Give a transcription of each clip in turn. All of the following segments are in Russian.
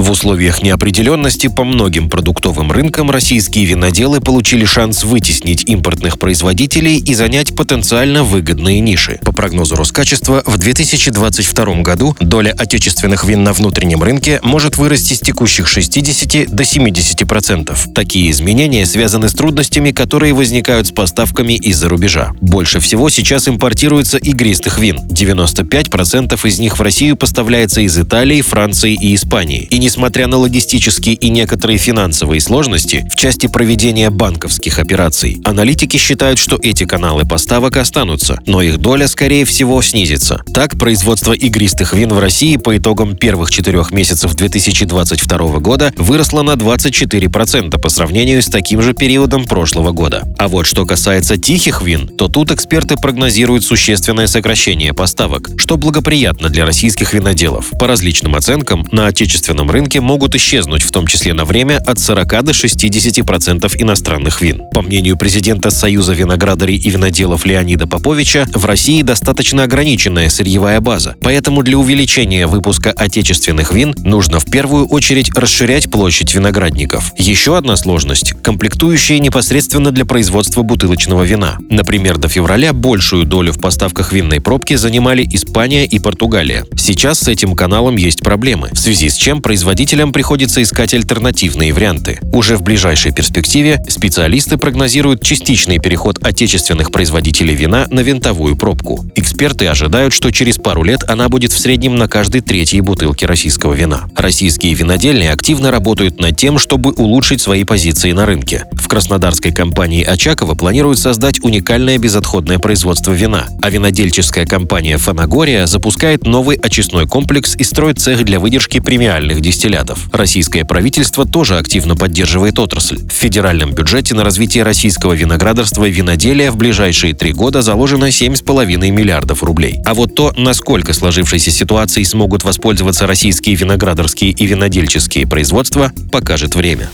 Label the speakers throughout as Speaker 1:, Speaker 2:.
Speaker 1: В условиях неопределенности по многим продуктовым рынкам российские виноделы получили шанс вытеснить импортных производителей и занять потенциально выгодные ниши. По прогнозу Роскачества, в 2022 году доля отечественных вин на внутреннем рынке может вырасти с текущих 60 до 70%. Такие изменения связаны с трудностями, которые возникают с поставками из-за рубежа. Больше всего сейчас импортируется игристых вин. 95% из них в Россию поставляется из Италии, Франции и Испании. И не несмотря на логистические и некоторые финансовые сложности в части проведения банковских операций, аналитики считают, что эти каналы поставок останутся, но их доля, скорее всего, снизится. Так, производство игристых вин в России по итогам первых четырех месяцев 2022 года выросло на 24% по сравнению с таким же периодом прошлого года. А вот что касается тихих вин, то тут эксперты прогнозируют существенное сокращение поставок, что благоприятно для российских виноделов. По различным оценкам, на отечественном рынке рынке могут исчезнуть, в том числе на время, от 40 до 60% иностранных вин. По мнению президента Союза виноградарей и виноделов Леонида Поповича, в России достаточно ограниченная сырьевая база, поэтому для увеличения выпуска отечественных вин нужно в первую очередь расширять площадь виноградников. Еще одна сложность – комплектующие непосредственно для производства бутылочного вина. Например, до февраля большую долю в поставках винной пробки занимали Испания и Португалия. Сейчас с этим каналом есть проблемы, в связи с чем производители производителям приходится искать альтернативные варианты. Уже в ближайшей перспективе специалисты прогнозируют частичный переход отечественных производителей вина на винтовую пробку. Эксперты ожидают, что через пару лет она будет в среднем на каждой третьей бутылке российского вина. Российские винодельни активно работают над тем, чтобы улучшить свои позиции на рынке. В краснодарской компании Очакова планируют создать уникальное безотходное производство вина, а винодельческая компания Фанагория запускает новый очистной комплекс и строит цех для выдержки премиальных дистиллятов. Российское правительство тоже активно поддерживает отрасль. В федеральном бюджете на развитие российского виноградарства и виноделия в ближайшие три года заложено 7,5 миллиардов рублей. А вот то, насколько сложившейся ситуацией смогут воспользоваться российские виноградарские и винодельческие производства, покажет время.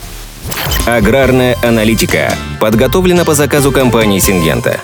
Speaker 2: Аграрная аналитика подготовлена по заказу компании «Сингента».